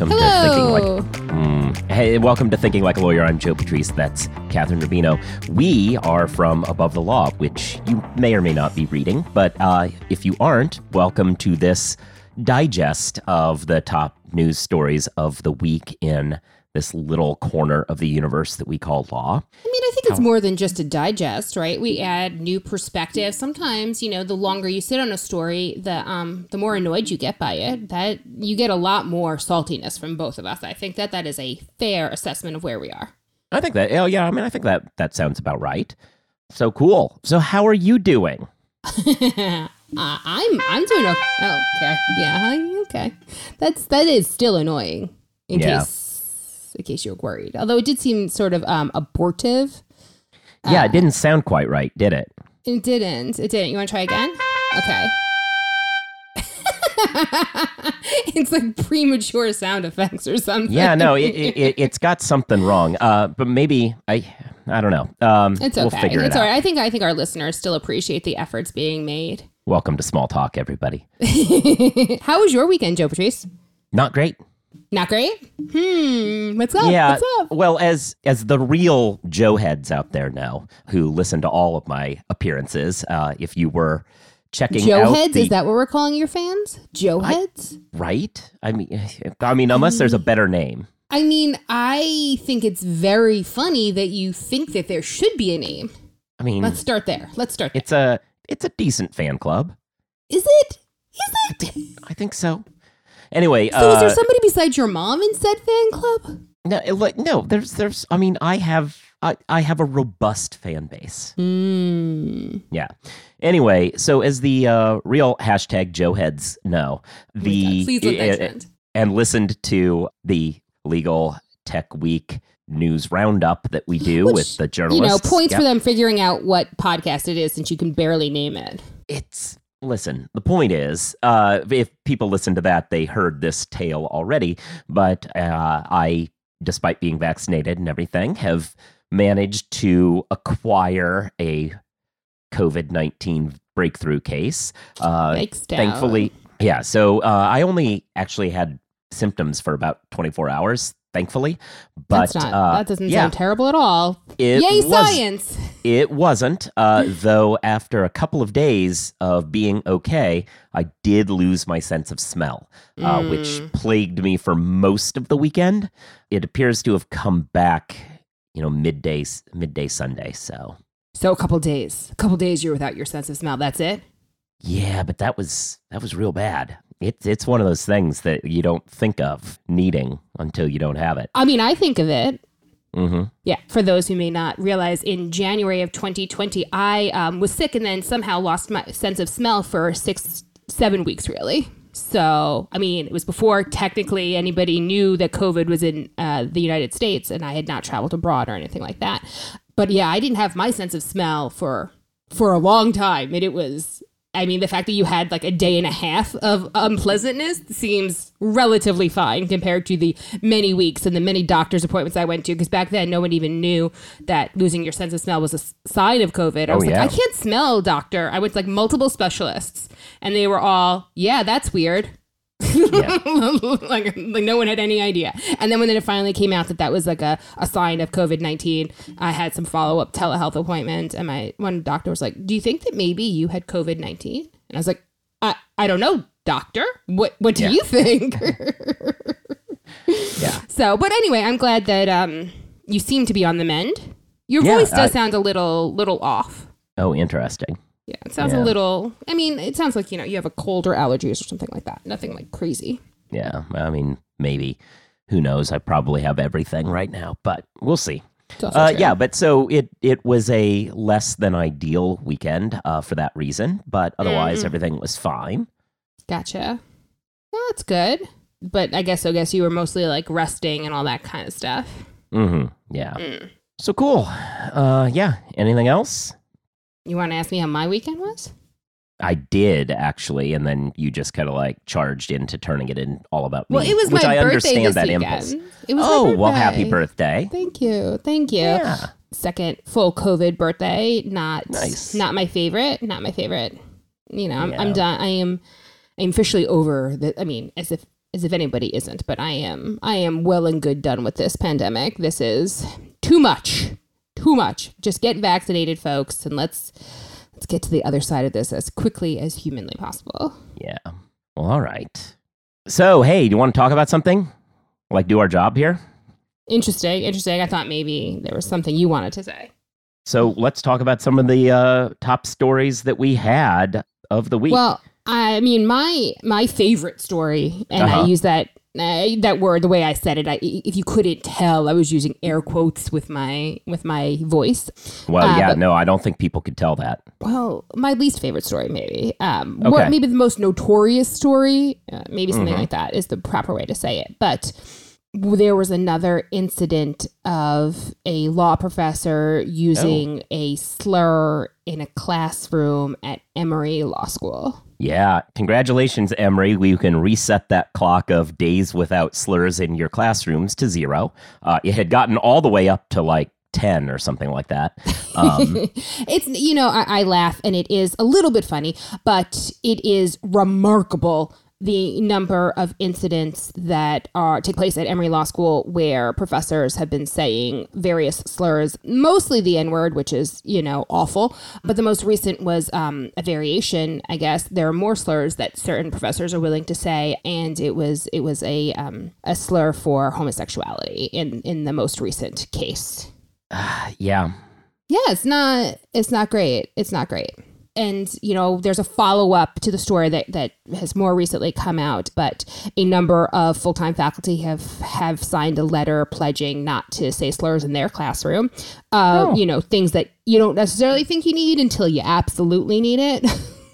welcome Hello. to Thinking Like. Mm, hey, welcome to Thinking Like a Lawyer. I'm Joe Patrice. That's Kathryn Rubino. We are from Above the Law, which you may or may not be reading, but uh, if you aren't, welcome to this digest of the top news stories of the week in this little corner of the universe that we call law. I mean, I think it's more than just a digest, right? We add new perspective. Sometimes, you know, the longer you sit on a story, the um the more annoyed you get by it. That you get a lot more saltiness from both of us. I think that that is a fair assessment of where we are. I think that, oh, yeah, I mean, I think that that sounds about right. So cool. So, how are you doing? uh, I'm I'm doing okay. Oh, okay. Yeah, okay. That's that is still annoying. In Yeah. case in case you were worried. Although it did seem sort of um abortive. Yeah, Uh, it didn't sound quite right, did it? It didn't. It didn't. You want to try again? Okay. it's like premature sound effects or something. Yeah, no, it, it, it, it's got something wrong. Uh, but maybe I, I don't know. Um, it's We'll okay. figure it it's out. all right. I think I think our listeners still appreciate the efforts being made. Welcome to Small Talk, everybody. How was your weekend, Joe Patrice? Not great. Not great. Hmm. What's up? yeah. What's up? Well, as as the real Joe heads out there know, who listen to all of my appearances, uh, if you were checking Joe out heads? the, Is that what we're calling your fans? Joe heads? right? I mean, I mean, unless there's a better name. I mean, I think it's very funny that you think that there should be a name. I mean, Let's start there. Let's start. There. it's a it's a decent fan club. Is it? Is it? I think so. Anyway, So is uh, there somebody besides your mom in said fan club? No, like no, there's there's I mean, I have I, I have a robust fan base. Mm. Yeah. Anyway, so as the uh, real hashtag Joe heads know, the Oh Please let uh, and listened to the legal tech week news roundup that we do Which, with the journalists. You know, points for them figuring out what podcast it is since you can barely name it. It's listen. The point is, uh, if people listen to that, they heard this tale already. But uh, I, despite being vaccinated and everything, have managed to acquire a COVID nineteen breakthrough case. Uh, thankfully, yeah. So uh, I only actually had symptoms for about twenty four hours. Thankfully, but not, uh, that doesn't yeah, sound terrible at all. it Yay, was science! it wasn't, uh, though. After a couple of days of being okay, I did lose my sense of smell, uh, which Mm. plagued me for most of the weekend. It appears to have come back, you know, midday midday Sunday. So So a couple days, a couple days you're without your sense of smell. That's it. yeah, but that was that was real bad. It's it's one of those things that you don't think of needing until you don't have it. I mean, I think of it. hmm Yeah, for those who may not realize, in January of 2020, I um, was sick and then somehow lost my sense of smell for six, seven weeks, really. So, I mean, it was before technically anybody knew that COVID was in uh, the United States and I had not traveled abroad or anything like that. But yeah, I didn't have my sense of smell for for a long time, and it was. I mean, the fact that you had like a day and a half of unpleasantness seems relatively fine compared to the many weeks and the many doctor's appointments I went to. Because back then, no one even knew that losing your sense of smell was a sign of COVID. I Oh, was like. I can't smell, doctor. I went to like multiple specialists, and they were all, yeah, that's weird. like, like no one had any idea. And then when it finally came out that that was like a, a sign of COVID 19, I had some follow up telehealth appointment. And my one doctor was like, Do you think that maybe you had COVID 19? And I was like, I, I don't know, doctor. What, what do Yeah. you think? Yeah. so, but anyway, I'm glad that um, you seem to be on the mend. Your Yeah, voice does I- sound a little little off. Oh, interesting. Yeah, it sounds Yeah. a little. I mean, it sounds like you know you have a cold or allergies or something like that. Nothing like crazy. Yeah. I mean, maybe. Who knows? I probably have everything right now, but we'll see. Uh, yeah, but so it it was a less than ideal weekend uh, for that reason, but otherwise Mhm. everything was fine. Gotcha. Well, that's good. But I guess I guess you were mostly like resting and all that kind of stuff. hmm Yeah. Mm. So cool. Uh, yeah. Anything else? You want to ask me how my weekend was? I did actually, and then you just kind of like charged into turning it in all about me. Well, it was which my I birthday understand this that weekend. impulse. It was my Oh well, happy birthday. Thank you, thank you. Yeah. Second full COVID birthday. Not Nice. Not my favorite. Not my favorite. You know, I'm, I'm done. I am. I'm officially over the. I mean, as if as if anybody isn't, but I am I am well and good done with this pandemic. This is too much. Too much. Just get vaccinated, folks, and let's let's get to the other side of this as quickly as humanly possible. Yeah. Well, all right. So, hey, do you want to talk about something? Like do our job here? Interesting, interesting. I thought maybe there was something you wanted to say. So let's talk about some of the uh, top stories that we had of the week. Well, I mean, my my favorite story, and Uh-huh. I use that uh, that word the way I said it. I, if you couldn't tell, I was using air quotes with my with my voice. well, uh, yeah, but- no, I don't think people could tell that. Well, my least favorite story, maybe. Um, Okay. what maybe the most notorious story, uh, maybe something Mhm. like that is the proper way to say it. But there was another incident of a law professor using a slur in a classroom at Emory Law School. Yeah, congratulations, Emory. We can reset that clock of days without slurs in your classrooms to zero. Uh, it had gotten all the way up to like 10 or something like that. Um, it's you know I, I laugh and it is a little bit funny but it is remarkable the number of incidents that are take place at Emory Law School where professors have been saying various slurs, mostly the N word, which is you know awful. But the most recent was um, a variation. I guess there are more slurs that certain professors are willing to say, and it was it was a um, a slur for homosexuality in in the most recent case. yeah. Yeah, it's not it's not great. It's not great. And you know, there's a follow up to the story that that has more recently come out, but a number of full time faculty have have signed a letter pledging not to say slurs in their classroom. Uh, Oh. You know, things that you don't necessarily think you need until you absolutely need it.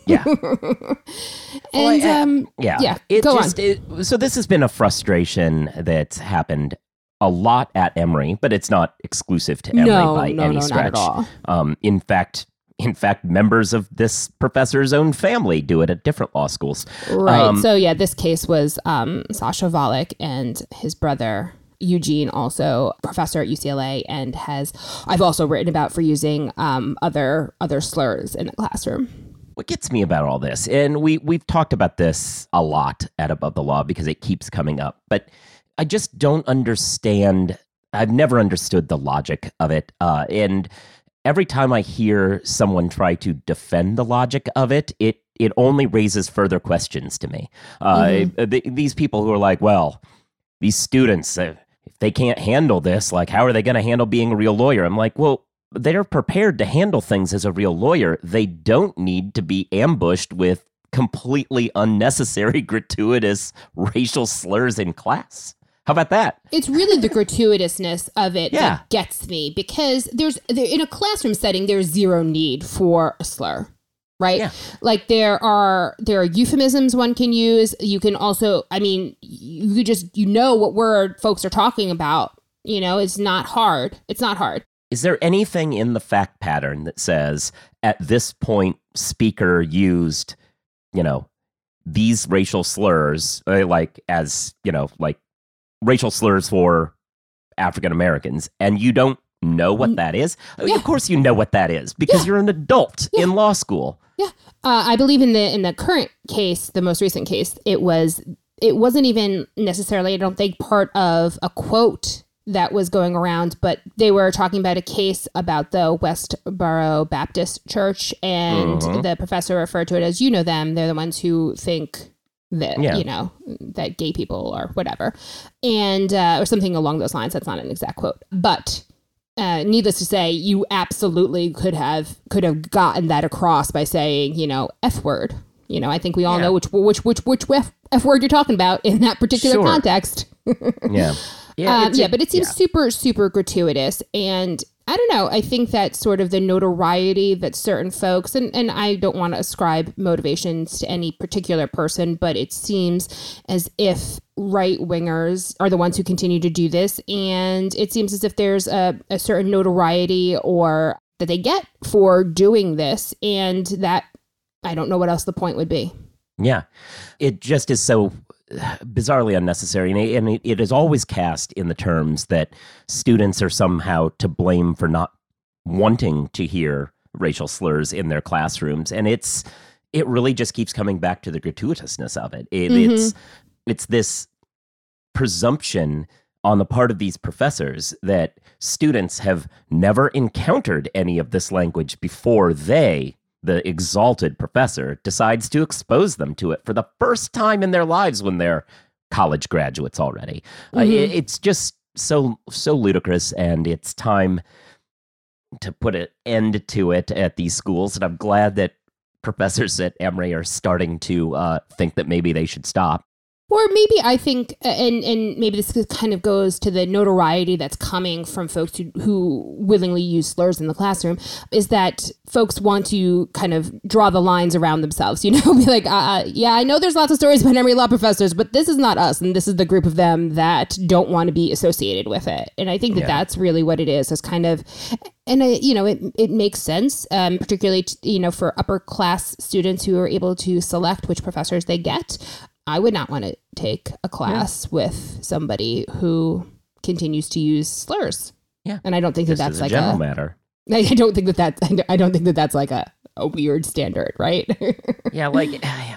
Yeah. and I- um, Yeah. Yeah, It go just, It, so this has been a frustration that's happened a lot at Emory, but it's not exclusive to Emory no, by no, any no, stretch. not at all. Um, in fact, in fact, members of this professor's own family do it at different law schools. Right. Um, so yeah, this case was um, Sasha Volokh and his brother Eugene, also professor at UCLA, and has I've also written about for using um, other other slurs in the classroom. What gets me about all this, and we we've talked about this a lot at Above the Law because it keeps coming up, but I just don't understand. I've never understood the logic of it, uh, and every time I hear someone try to defend the logic of it, it it only raises further questions to me. Uh, th- these people who are like, well, these students, uh, if they can't handle this, like, how are they going to handle being a real lawyer? I'm like, well, they're prepared to handle things as a real lawyer. They don't need to be ambushed with completely unnecessary, gratuitous racial slurs in class. How about that? It's really the gratuitousness of it Yeah. that gets me because there's there, in a classroom setting there's zero need for a slur. Right? Yeah. Like there are there are euphemisms one can use. You can also I mean you could just you know what word folks are talking about. You know, it's not hard. It's not hard. Is there anything in the fact pattern that says at this point speaker used, you know, these racial slurs, uh, like as, you know, like racial slurs for African Americans, and you don't know what that is? I mean, Yeah. Of course you know what that is because you're an adult in law school. Yeah, uh, I believe in the in the current case, the most recent case, it was it wasn't even necessarily. I don't think part of a quote that was going around, but they were talking about a case about the Westboro Baptist Church, and Mhm. the professor referred to it as you know them. They're the ones who think that Yeah. you know that gay people or whatever, and uh, or something along those lines. That's not an exact quote, but uh, needless to say, you absolutely could have could have gotten that across by saying, you know, f word. You know, I think we all Yeah. know which which which which f, f word you're talking about in that particular Sure. context. Yeah. Yeah, Um, yeah, but it seems yeah. super super gratuitous, and I don't know. I think that sort of the notoriety that certain folks and and I don't want to ascribe motivations to any particular person, but it seems as if right wingers are the ones who continue to do this, and it seems as if there's a, a certain notoriety or that they get for doing this, and that I don't know what else the point would be. Yeah. It just is so bizarrely unnecessary. And, it, and it, it is always cast in the terms that students are somehow to blame for not wanting to hear racial slurs in their classrooms. And it's, it really just keeps coming back to the gratuitousness of it. It- mm-hmm. It's, it's this presumption on the part of these professors that students have never encountered any of this language before they, the exalted professor, decides to expose them to it for the first time in their lives when they're college graduates already. Uh, Mhm. it- it's just so so ludicrous, and it's time to put an end to it at these schools. And I'm glad that professors at Emory are starting to uh, think that maybe they should stop. Or maybe I think, and and maybe this kind of goes to the notoriety that's coming from folks who, who willingly use slurs in the classroom, is that folks want to kind of draw the lines around themselves. You know, be like, uh, uh, yeah, I know there's lots of stories about Emory law professors, but this is not us, and this is the group of them that don't want to be associated with it. And I think that Yeah. that's really what it is. Is kind of, and I, you know, it it makes sense, um, particularly t- you know for upper class students who are able to select which professors they get. I would not want to take a class with somebody who continues to use slurs. Yeah. and I don't think that Just that's as a like general a. matter. I don't think that that's. I don't think that that's like a a weird standard, right? yeah like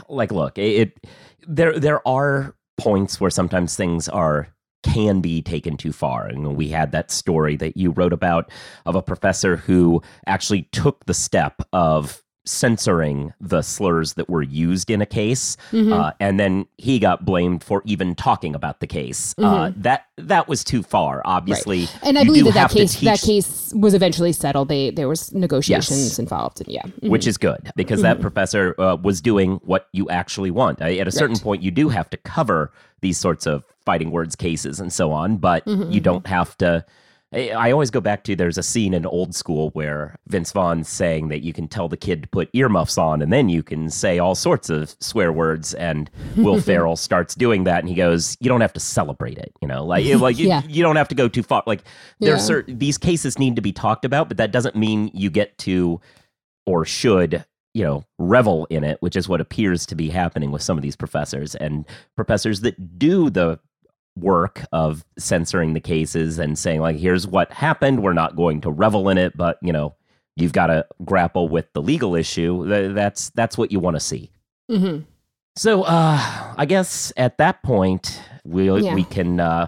like look it, it there there are points where sometimes things are can be taken too far and we had that story that you wrote about of a professor who actually took the step of censoring the slurs that were used in a case Mhm. uh, and then he got blamed for even talking about the case uh, that that was too far obviously and I you believe that that case that case was eventually settled. They there was negotiations Yes. involved, and yeah, Mhm. which is good because that professor uh, was doing what you actually want. Uh, At a certain Right. point, you do have to cover these sorts of fighting words cases and so on, but Mhm, you don't have to. I always go back to there's a scene in Old School where Vince Vaughn's saying that you can tell the kid to put earmuffs on and then you can say all sorts of swear words. And Will Ferrell starts doing that and he goes, You don't have to celebrate it. You know, like, like you, Yeah. you don't have to go too far. Like, there's Yeah. certain, these cases need to be talked about, but that doesn't mean you get to or should you know revel in it which is what appears to be happening with some of these professors and professors that do the work of censoring the cases and saying like here's what happened we're not going to revel in it but you know you've got to grapple with the legal issue that's that's what you want to see Mhm. so uh i guess at that point we'll Yeah. we can uh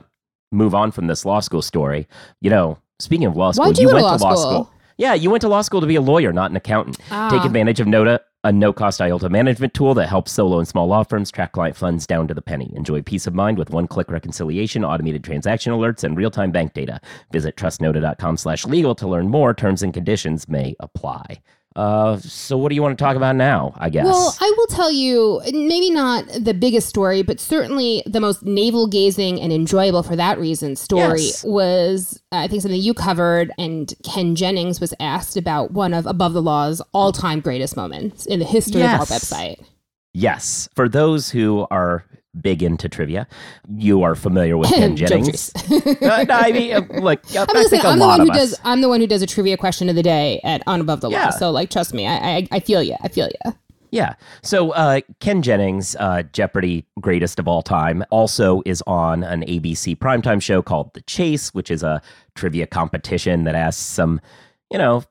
move on from this law school story you know speaking of law school Why'd you, went to law, to school? yeah, you went to law school to be a lawyer, not an accountant. Take Ah. advantage of Nota, a no cost IOLTA management tool that helps solo and small law firms track client funds down to the penny. Enjoy peace of mind with one click reconciliation, automated transaction alerts, and real time bank data. Visit trustnota.com slash legal to learn more. Terms and conditions may apply. Uh, so, what do you want to talk about now? I guess. Well, I will tell you, maybe not the biggest story, but certainly the most navel gazing and enjoyable for that reason story Yes. was, uh, I think, something you covered. And Ken Jennings was asked about one of Above the Law's all time greatest moments in the history of our website. yes. For those who are big into trivia, you are familiar with Ken Jennings. Uh, no, I mean, uh, I, I'm, I listen, think a I'm the one who us. does. I'm the one who does a trivia question of the day at on Above the Yeah. Law. So, like, trust me, I I, I feel you. I feel you. Yeah. So uh, Ken Jennings, uh, Jeopardy greatest of all time, also is on an ABC primetime show called The Chase, which is a trivia competition that asks some, you know,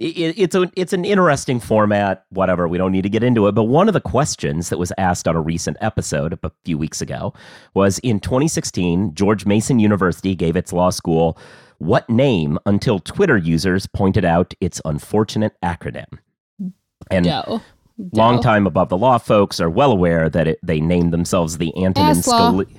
it, it's a it's an interesting format. Whatever, we don't need to get into it. But one of the questions that was asked on a recent episode a few weeks ago was in 2016, George Mason University gave its law school what name until Twitter users pointed out its unfortunate acronym. And Doe. long time above the law folks are well aware that it, they named themselves the Antonin, Ass law. Scali-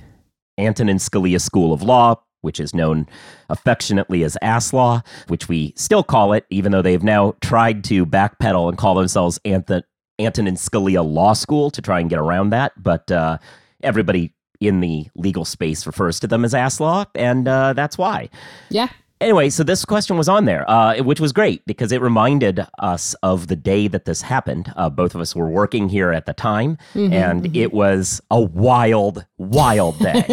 Antonin Scalia School of Law, which is known affectionately as Ass Law, which we still call it, even though they've now tried to backpedal and call themselves Antonin Scalia Law School to try and get around that. But uh, everybody in the legal space refers to them as Ass Law, and uh, that's why. Yeah. Anyway, so this question was on there, uh, which was great because it reminded us of the day that this happened. Uh, both of us were working here at the time, Mhm, and it was a wild, wild day.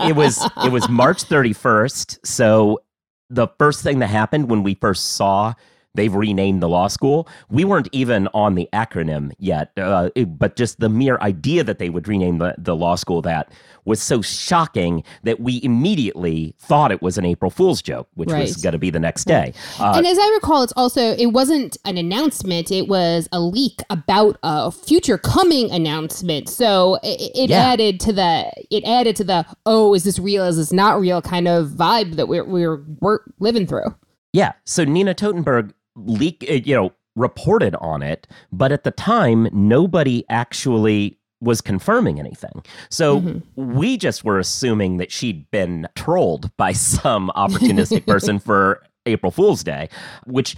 it was it was March 31st. So the first thing that happened when we first saw they've renamed the law school. We weren't even on the acronym yet, uh, it- but just the mere idea that they would rename the, the law school that was so shocking that we immediately thought it was an April Fool's joke, which was going to be the next day. Uh, and as I recall, it's also it wasn't an announcement; it was a leak about a future coming announcement. So it, it Yeah. added to the it added to the oh, is this real? Is this not real? Kind of vibe that we're we're, we're living through. Yeah. So Nina Totenberg leak, you know, reported on it, but at the time, nobody actually was confirming anything. So mm-hmm. we just were assuming that she'd been trolled by some opportunistic person for April Fool's Day, which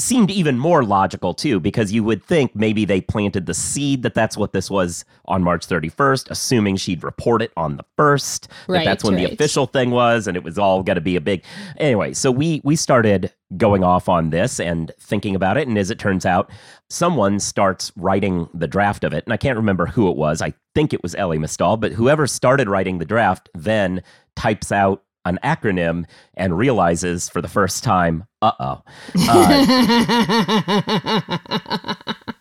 seemed even more logical too because you would think maybe they planted the seed that that's what this was on March 31st assuming she'd report it on the 1st that Right, that's when the official thing was and it was all going to be a big anyway so we we started going off on this and thinking about it and as it turns out someone starts writing the draft of it and I can't remember who it was I think it was Elie Mystal but whoever started writing the draft then types out an acronym and realizes for the first time uh-oh uh,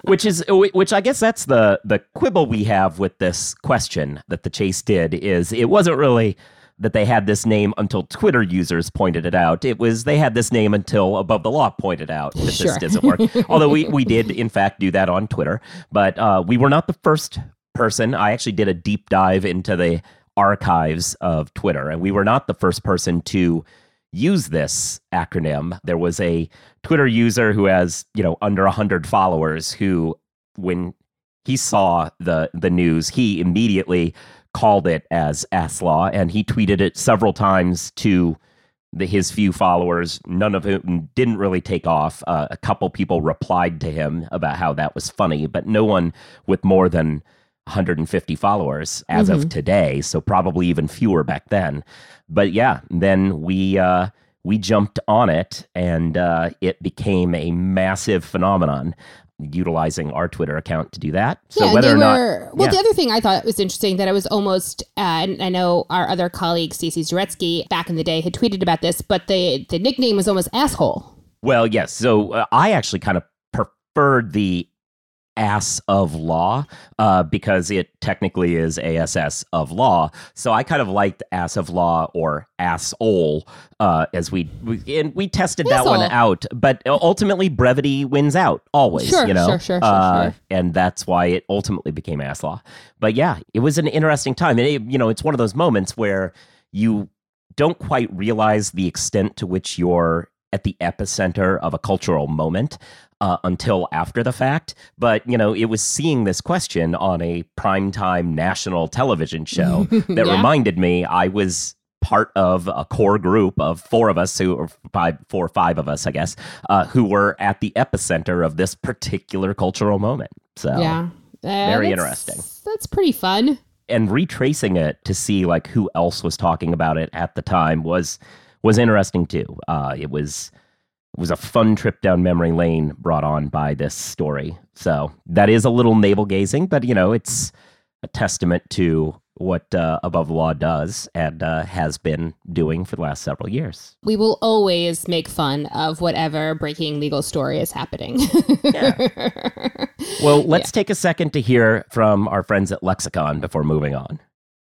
which is which I guess that's the the quibble we have with this question that the chase did is it wasn't really that they had this name until Twitter users pointed it out. It was they had this name until Above the Law pointed out that Sure. this doesn't work. Although we we did in fact do that on Twitter, but uh, we were not the first person. I actually did a deep dive into the archives of Twitter, and we were not the first person to use this acronym. There was a Twitter user who has, you know, under 100 followers who when he saw the the news, he immediately called it as ASLAW and he tweeted it several times to the, his few followers, none of whom didn't really take off. Uh, a couple people replied to him about how that was funny, but no one with more than 150 followers as of today. So probably even fewer back then. But yeah, then we uh, we jumped on it, and uh, it became a massive phenomenon. Utilizing our Twitter account to do that. So yeah, whether they or not, were. Well, yeah. the other thing I thought was interesting that it was almost, uh, and I know our other colleague Staci Zaretsky back in the day had tweeted about this, but the the nickname was almost asshole. Well, yes. So uh, I actually kind of preferred the ass of law uh, because it technically is ASS of law. So I kind of liked ass of law or asshole uh, as we, we and we tested that one out. But ultimately, brevity wins out always. Sure, you know, sure, sure, sure, uh, sure. and that's why it ultimately became ass law. But yeah, it was an interesting time, and it, you know, it's one of those moments where you don't quite realize the extent to which you're at the epicenter of a cultural moment uh, until after the fact. But, you know, it was seeing this question on a primetime national television show that Yeah. reminded me I was part of a core group of four of us who or five four or five of us i guess uh, who were at the epicenter of this particular cultural moment so Yeah, Uh, Very that's- interesting. That's pretty fun. and retracing it to see like who else was talking about it at the time was was interesting too. Uh, it was it was a fun trip down memory lane brought on by this story. So that is a little navel gazing, but you know it's a testament to what uh, Above the Law does and uh, has been doing for the last several years. We will always make fun of whatever breaking legal story is happening. Well, let's take a second to hear from our friends at Lexicon before moving on.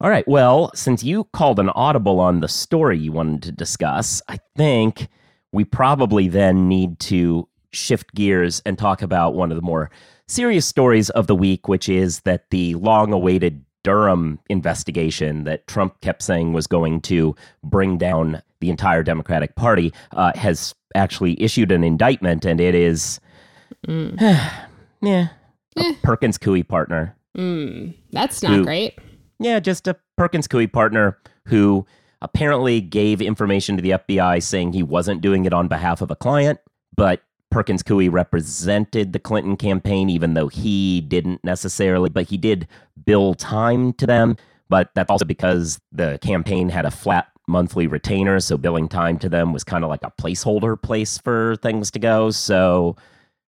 All right. Well, since you called an audible on the story you wanted to discuss, I think we probably then need to shift gears and talk about one of the more serious stories of the week, which is that the long awaited Durham investigation that Trump kept saying was going to bring down the entire Democratic Party uh, has actually issued an indictment, and it is, yeah, a Perkins Coie partner. Mm, that's not Who- great. Yeah, just a Perkins Coie partner who apparently gave information to the FBI saying he wasn't doing it on behalf of a client, but Perkins Coie represented the Clinton campaign, even though he didn't necessarily, but he did bill time to them. But that's also because the campaign had a flat monthly retainer, so billing time to them was kind of like a placeholder place for things to go. So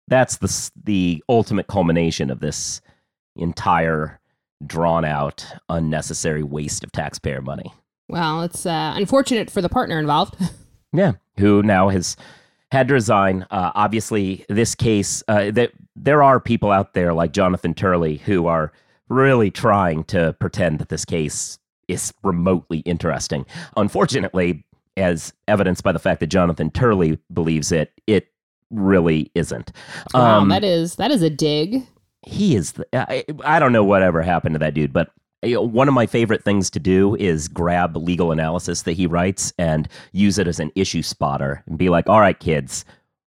that's the the ultimate culmination of this entire drawn out unnecessary waste of taxpayer money. Well, it's uh, unfortunate for the partner involved. yeah, who now has had to resign. Uh, obviously, this case, uh, that there are people out there like Jonathan Turley who are really trying to pretend that this case is remotely interesting. Unfortunately, as evidenced by the fact that Jonathan Turley believes it, it really isn't. Wow, um, that is that is a dig. He is. The, I, I don't know whatever happened to that dude, but one of my favorite things to do is grab legal analysis that he writes and use it as an issue spotter and be like, "All right, kids,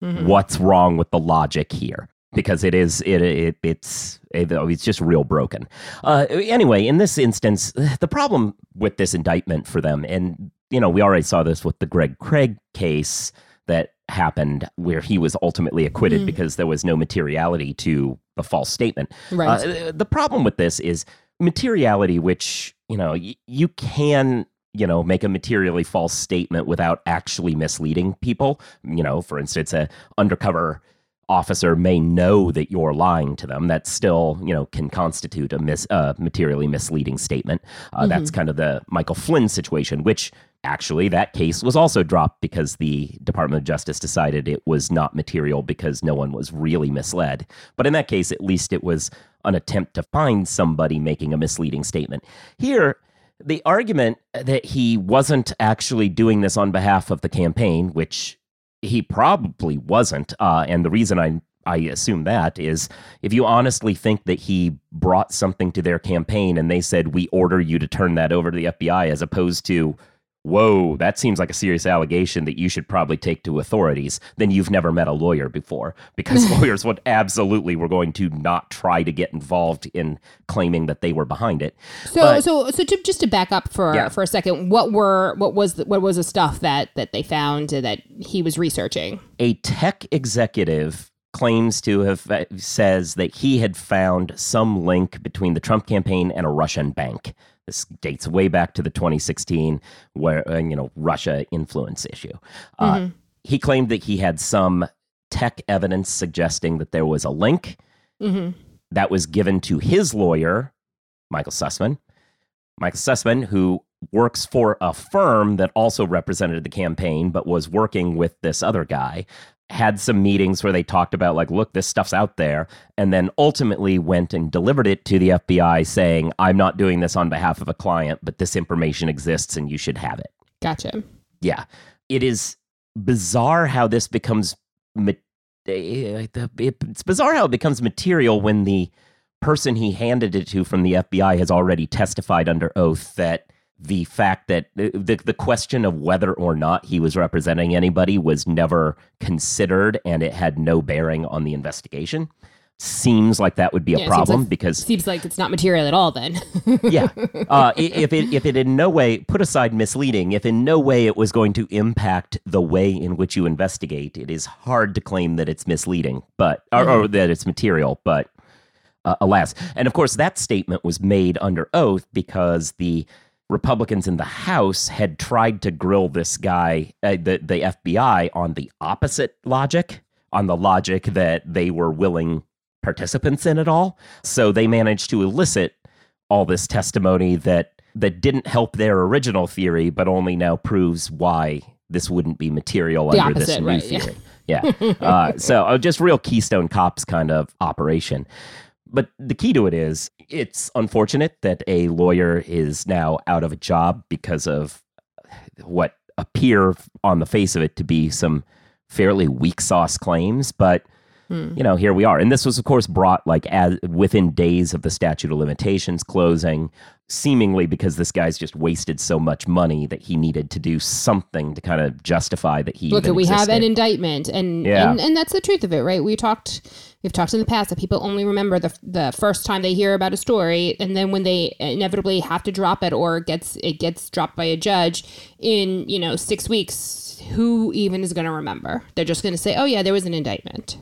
mm-hmm. what's wrong with the logic here?" Because it is it, it it's it, it's just real broken. Uh, anyway, in this instance, the problem with this indictment for them, and you know, we already saw this with the Greg Craig case that happened where he was ultimately acquitted mm. because there was no materiality to the false statement. Right. Uh, the problem with this is materiality, which, you know, y- you can you know make a materially false statement without actually misleading people you know for instance a undercover officer may know that you're lying to them that still you know can constitute a mis- uh, materially misleading statement uh, mm-hmm. that's kind of the michael flynn situation which actually that case was also dropped because the department of justice decided it was not material because no one was really misled but in that case at least it was an attempt to find somebody making a misleading statement. Here, the argument that he wasn't actually doing this on behalf of the campaign, which he probably wasn't, uh, and the reason I I assume that is if you honestly think that he brought something to their campaign and they said we order you to turn that over to the FBI as opposed to whoa, that seems like a serious allegation that you should probably take to authorities, then you've never met a lawyer before because lawyers would absolutely were going to not try to get involved in claiming that they were behind it. So, but, so, so to, just to back up for yeah. for a second, what were what was the, what was the stuff that that they found that he was researching? A tech executive claims to have uh, says that he had found some link between the Trump campaign and a Russian bank. This dates way back to the 2016 where uh, you know Russia influence issue. Uh, mm-hmm. He claimed that he had some tech evidence suggesting that there was a link mm-hmm. that was given to his lawyer, Michael Sussmann. Michael Sussmann, who works for a firm that also represented the campaign but was working with this other guy had some meetings where they talked about like look this stuff's out there and then ultimately went and delivered it to the FBI saying I'm not doing this on behalf of a client but this information exists and you should have it. Gotcha. Yeah. It is bizarre how this becomes eh, it's bizarre how it becomes material when the person he handed it to from the FBI has already testified under oath that the fact that the, the question of whether or not he was representing anybody was never considered and it had no bearing on the investigation. Seems like that would be a yeah, problem like, because seems like it's not material at all then. Yeah. Uh, if it if it in no way put aside misleading if in no way it was going to impact the way in which you investigate it is hard to claim that it's misleading but or, mm-hmm. or that it's material but uh, alas. And of course that statement was made under oath because the Republicans in the House had tried to grill this guy, uh, the, the FBI, on the opposite logic, on the logic that they were willing participants in it all. So they managed to elicit all this testimony that that didn't help their original theory, but only now proves why this wouldn't be material the under opposite, this new right, theory. Yeah. yeah. uh, so uh, just real Keystone Cops kind of operation. But the key to it is it's unfortunate that a lawyer is now out of a job because of what appear on the face of it to be some fairly weak sauce claims. But hmm. you know, here we are, and this was, of course, brought like as within days of the statute of limitations closing. Seemingly because this guy's just wasted so much money that he needed to do something to kind of justify that he Look, we have an indictment, and, Yeah. and and that's the truth of it, right? We talked, we've talked in the past that people only remember the the first time they hear about a story, and then when they inevitably have to drop it or it gets it gets dropped by a judge in you know six weeks, who even is going to remember? They're just going to say, "Oh yeah, there was an indictment."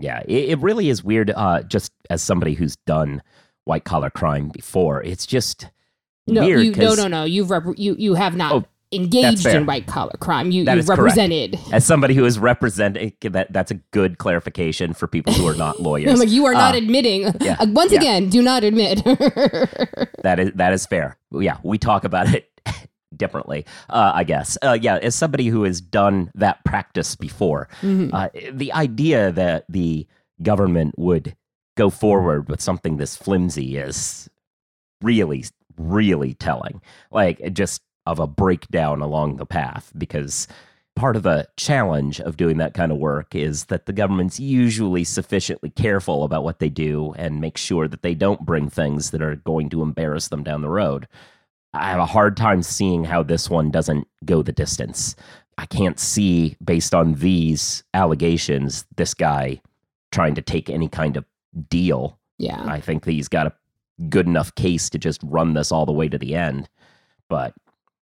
Yeah, it, it really is weird. Uh, just as somebody who's done white collar crime before, it's just No, weird. you, no, no, no. You've rep- you you have not Oh, engaged in white collar crime. You you've is correct. represented. As somebody who is representing, that that's a good clarification for people who are not lawyers. I'm like, you are not Uh, admitting. yeah, once yeah. again, do not admit. That is that is fair. Yeah, we talk about it differently, uh, I guess. Uh, yeah, as somebody who has done that practice before, Mhm. uh, the idea that the government would go forward with something this flimsy is really, really telling. Like just of a breakdown along the path, because part of the challenge of doing that kind of work is that the government's usually sufficiently careful about what they do and make sure that they don't bring things that are going to embarrass them down the road. I have a hard time seeing how this one doesn't go the distance. I can't see, based on these allegations, this guy trying to take any kind of deal. yeah. I think that he's got a good enough case to just run this all the way to the end. But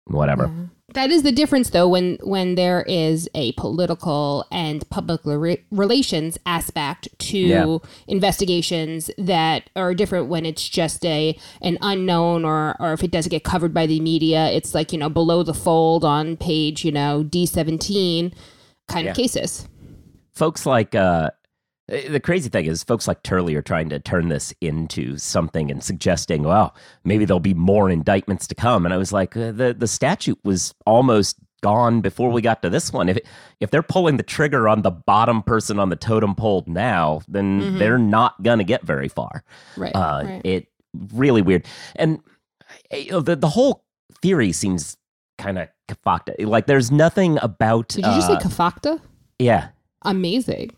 whatever. Yeah. That is the difference, though, when when there is a political and public re- relations aspect to Yeah. investigations that are different when it's just a an unknown or or if it doesn't get covered by the media, it's like you know below the fold on page you know D seventeen kind Yeah. of cases. folks like uh the crazy thing is folks like turley are trying to turn this into something and suggesting well maybe there'll be more indictments to come and i was like uh, the the statute was almost gone before we got to this one if if they're pulling the trigger on the bottom person on the totem pole now then Mhm. they're not gonna get very far Right. uh right. it really weird and uh, you know, the the whole theory seems kind of kafakta like there's nothing about Did you just say uh, kafakta? yeah Amazing.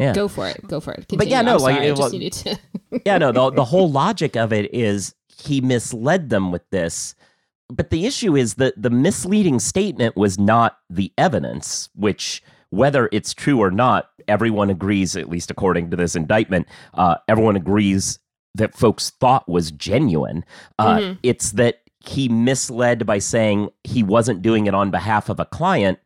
Yeah Go for it. Go for it. But yeah, no, I'm like, sorry, I it just needed to. yeah, no, the, the whole logic of it is he misled them with this. But the issue is that the misleading statement was not the evidence, which, whether it's true or not, everyone agrees, at least according to this indictment, uh, everyone agrees that folks thought was genuine. Uh, Mhm. It's that he misled by saying he wasn't doing it on behalf of a client,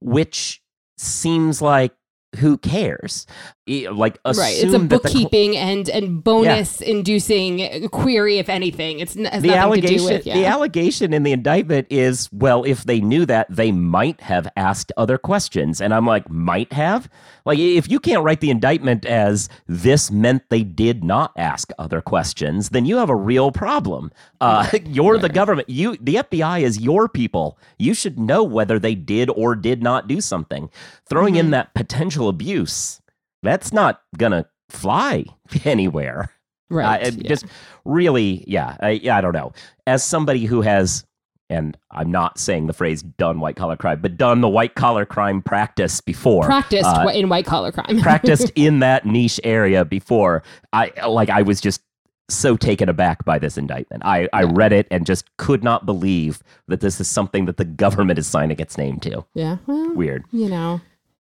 which seems like who cares? Like, right it's a the cl- bookkeeping and and bonus inducing query if anything. It's the nothing allegation to do with yeah. the allegation in the indictment is well if they knew that they might have asked other questions. And i'm like might have? Like if you can't write the indictment as this meant they did not ask other questions then you have a real problem. Uh, you're the government you the fbi is your people. You should know whether they did or did not do something. Throwing in Mhm. that potential abuse that's not gonna fly anywhere right uh, yeah. Just really, yeah, I, yeah. I don't know. As somebody who has, and I'm not saying the phrase "done white collar crime," but done the white collar crime practice before, practiced uh, in white collar crime practiced in that niche area before. I like. I was just so taken aback by this indictment. I, I read it and just could not believe that this is something that the government is signing its name to. yeah well Weird. you know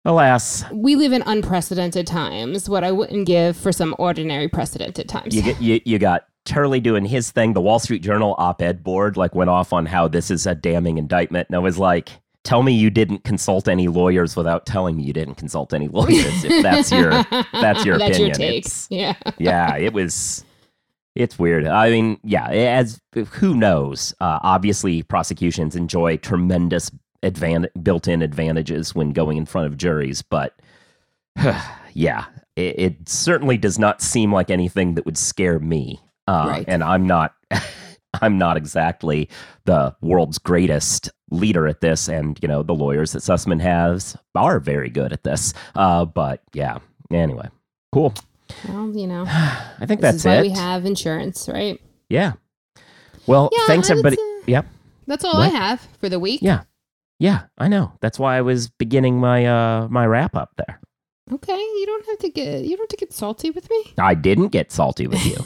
Alas, we live in unprecedented times what i wouldn't give for some ordinary precedented times you get you, you got Turley doing his thing. The Wall Street Journal op-ed board like went off on how this is a damning indictment, and I was like, "Tell me you didn't consult any lawyers without telling me you didn't consult any lawyers. if that's your that's your that's opinion, your take It's- yeah yeah, it was. It's weird. I mean, yeah, as who knows? Uh, obviously, prosecutions enjoy tremendous advan- built-in advantages when going in front of juries, but yeah, it, it certainly does not seem like anything that would scare me. Uh, Right. And I'm not. I'm not exactly the world's greatest leader at this, and you know the lawyers that Sussmann has are very good at this. Uh, but yeah, anyway, cool. well you know I think this that's is why it. we have insurance right Yeah. Well, yeah thanks everybody. Yep. that's all i have for the week Yeah. Yeah, I know. That's why I was beginning my uh my wrap up there. okay you don't have to get you don't have to get salty with me I didn't get salty with you.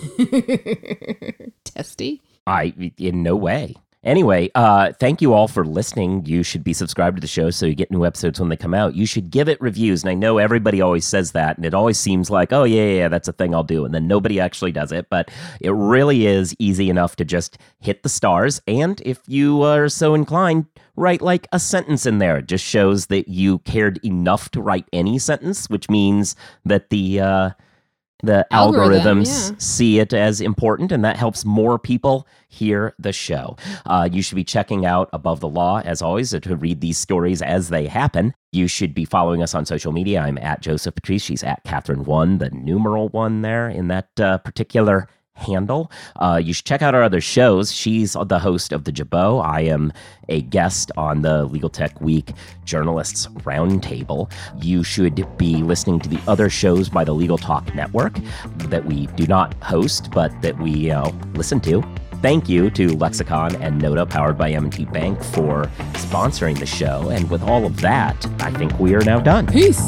testy I, in no way. Anyway, uh, thank you all for listening. You should be subscribed to the show so you get new episodes when they come out. You should give it reviews. And I know everybody always says that, and it always seems like, oh, yeah, yeah, that's a thing I'll do. And then nobody actually does it. But it really is easy enough to just hit the stars. And if you are so inclined, write like a sentence in there. It just shows that you cared enough to write any sentence, which means that the. Uh, the Algorithm, algorithms yeah. see it as important, and that helps more people hear the show. Uh, you should be checking out Above the Law, as always, to read these stories as they happen. You should be following us on social media. I'm at Joseph Patrice. She's at Kathryn One, the numeral one there in that uh, particular handle. Uh, you should check out our other shows. She's the host of The Jabot. I am a guest on the Legal Tech Week Journalists Roundtable. You should be listening to the other shows by the Legal Talk Network that we do not host, but that we uh, listen to. Thank you to Lexicon and Nota, powered by M&T Bank, for sponsoring the show. And with all of that, I think we are now done. Peace.